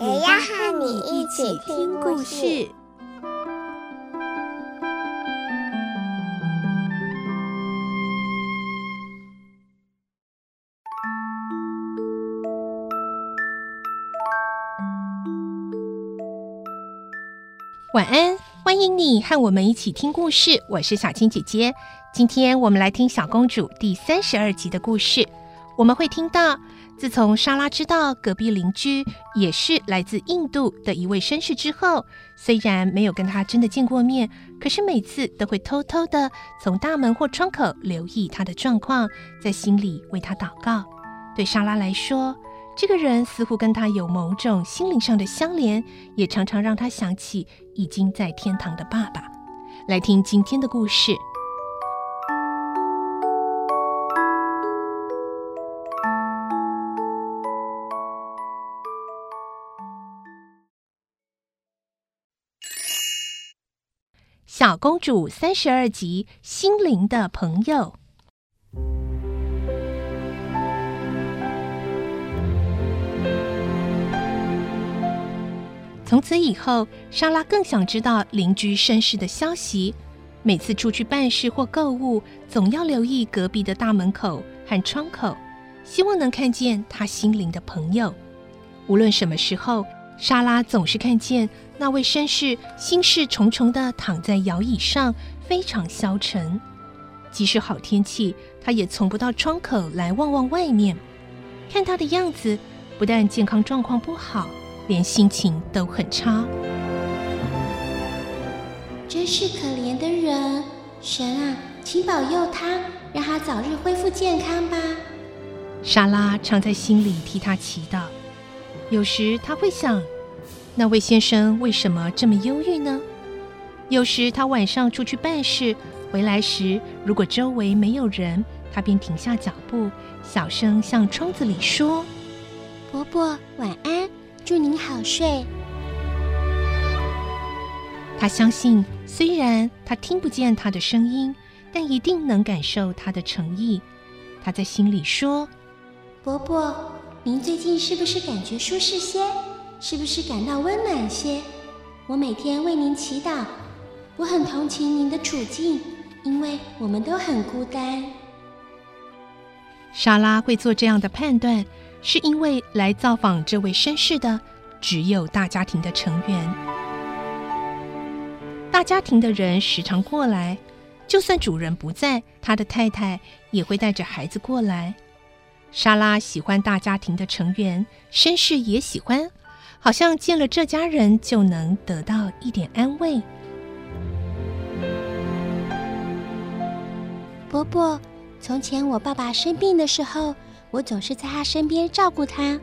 也要和你一起听故事。晚安，欢迎你和我们一起听故事。我是小青姐姐，今天我们来听《小公主》第三十二集的故事。我们会听到，自从莎拉知道隔壁邻居也是来自印度的一位绅士之后，虽然没有跟他真的见过面，可是每次都会偷偷的从大门或窗口留意他的状况，在心里为他祷告。对莎拉来说，这个人似乎跟他有某种心灵上的相连，也常常让他想起已经在天堂的爸爸。来听今天的故事，《公主》三十二集：心灵的朋友。从此以后，莎拉更想知道邻居绅士的消息。每次出去办事或购物，总要留意隔壁的大门口和窗口，希望能看见他心灵的朋友。无论什么时候，莎拉总是看见那位绅士心事重重的躺在摇椅上，非常消沉。即使好天气，他也从不到窗口来望望外面。看他的样子，不但健康状况不好。连心情都很差，真是可怜的人！神啊，请保佑他，让他早日恢复健康吧。莎拉常在心里替他祈祷。有时他会想，那位先生为什么这么忧郁呢？有时他晚上出去办事，回来时如果周围没有人，他便停下脚步，小声向窗子里说：“伯伯，晚安。”祝您好睡。他相信，虽然他听不见他的声音，但一定能感受他的诚意。他在心里说：“伯伯，您最近是不是感觉舒适些？是不是感到温暖些？我每天为您祈祷，我很同情您的处境，因为我们都很孤单。”莎拉会做这样的判断。是因为来造访这位绅士的只有大家庭的成员。大家庭的人时常过来，就算主人不在，他的太太也会带着孩子过来。莎拉喜欢大家庭的成员，绅士也喜欢，好像见了这家人就能得到一点安慰。伯伯，从前我爸爸生病的时候，我总是在他身边照顾他。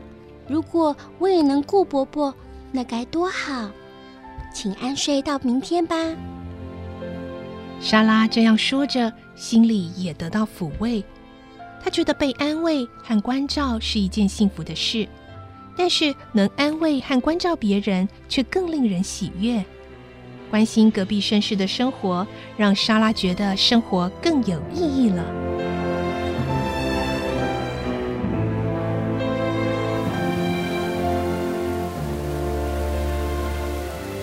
如果我也能顾伯伯，那该多好！请安睡到明天吧。莎拉这样说着，心里也得到抚慰。她觉得被安慰和关照是一件幸福的事，但是能安慰和关照别人，却更令人喜悦。关心隔壁绅士的生活，让莎拉觉得生活更有意义了。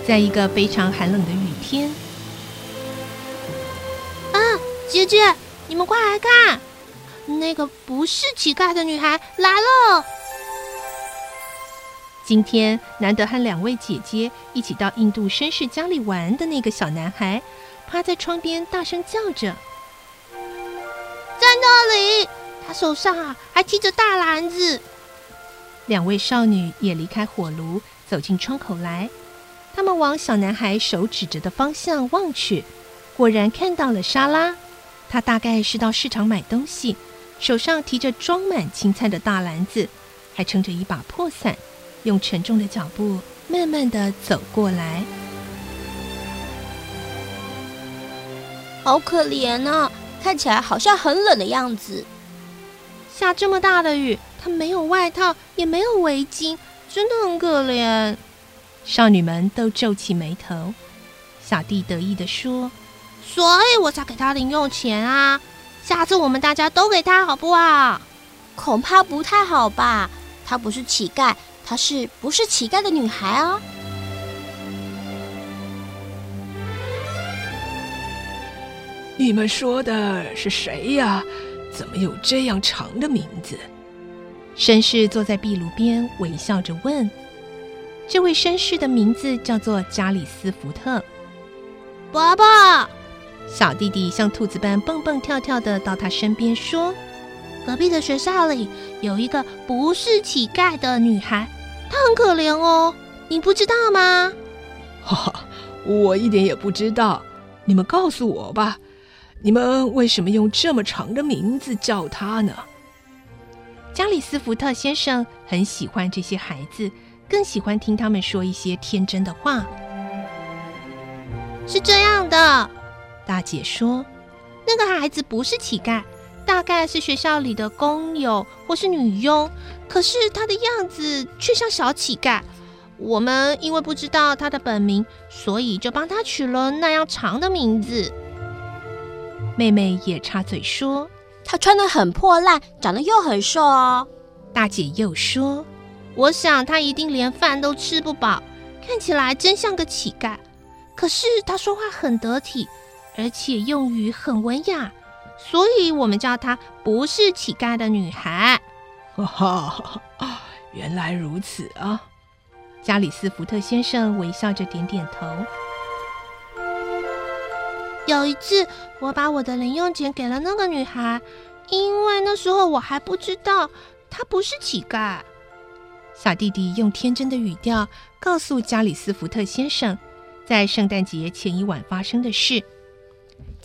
在一个非常寒冷的雨天，啊，姐姐，你们快来看，那个不是乞丐的女孩来了。今天难得和两位姐姐一起到印度绅士家里玩的那个小男孩，趴在窗边大声叫着，在那里，他手上啊还提着大篮子。两位少女也离开火炉，走进窗口来。他们往小男孩手指着的方向望去，果然看到了沙拉。他大概是到市场买东西，手上提着装满青菜的大篮子，还撑着一把破伞，用沉重的脚步慢慢的走过来。好可怜啊，看起来好像很冷的样子。下这么大的雨，他没有外套，也没有围巾，真的很可怜。少女们都皱起眉头。小弟得意的说：“所以我才给他零用钱啊！下次我们大家都给他，好不好？”恐怕不太好吧？他不是乞丐，她是不是乞丐的女孩啊？你们说的是谁呀？怎么有这样长的名字？绅士坐在壁炉边，微笑着问：“这位绅士的名字叫做加里斯福特。”伯伯，小弟弟像兔子般蹦蹦跳跳的到他身边说：“隔壁的学校里有一个不是乞丐的女孩，她很可怜哦，你不知道吗？”“哈哈，我一点也不知道。你们告诉我吧，你们为什么用这么长的名字叫她呢？”加里斯福特先生很喜欢这些孩子，更喜欢听他们说一些天真的话。是这样的，大姐说，那个孩子不是乞丐，大概是学校里的工友或是女佣，可是她的样子却像小乞丐。我们因为不知道她的本名，所以就帮她取了那样长的名字。妹妹也插嘴说，她穿得很破烂，长得又很瘦哦。大姐又说，我想她一定连饭都吃不饱，看起来真像个乞丐。可是她说话很得体，而且用语很文雅，所以我们叫她不是乞丐的女孩。哈哈，原来如此啊！加里斯福特先生微笑着点点头。有一次，我把我的零用钱给了那个女孩，因为那时候我还不知道她不是乞丐。小弟弟用天真的语调告诉加里斯福特先生。在圣诞节前一晚发生的事，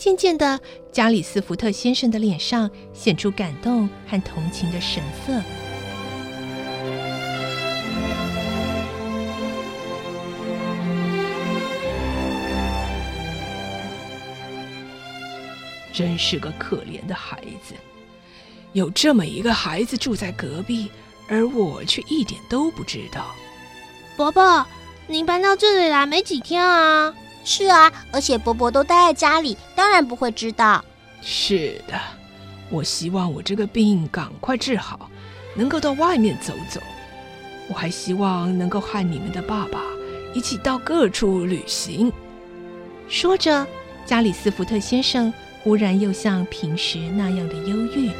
渐渐的，加里斯福特先生的脸上显出感动和同情的神色。真是个可怜的孩子，有这么一个孩子住在隔壁，而我却一点都不知道。伯伯。您搬到这里来没几天啊？是啊，而且伯伯都待在家里，当然不会知道。是的，我希望我这个病赶快治好，能够到外面走走。我还希望能够和你们的爸爸一起到各处旅行。说着，加里斯福特先生忽然又像平时那样的忧郁。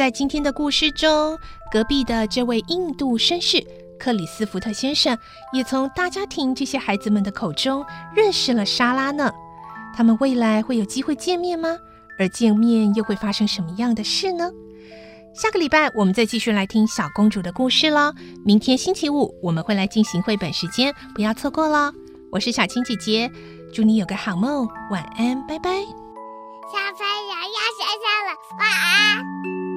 在今天的故事中，隔壁的这位印度绅士克里斯福特先生，也从大家庭这些孩子们的口中认识了莎拉呢。他们未来会有机会见面吗？而见面又会发生什么样的事呢？下个礼拜我们再继续来听小公主的故事喽。明天星期五我们会来进行绘本时间，不要错过喽。我是小青姐姐，祝你有个好梦，晚安，拜拜。小朋友要睡觉了，晚安。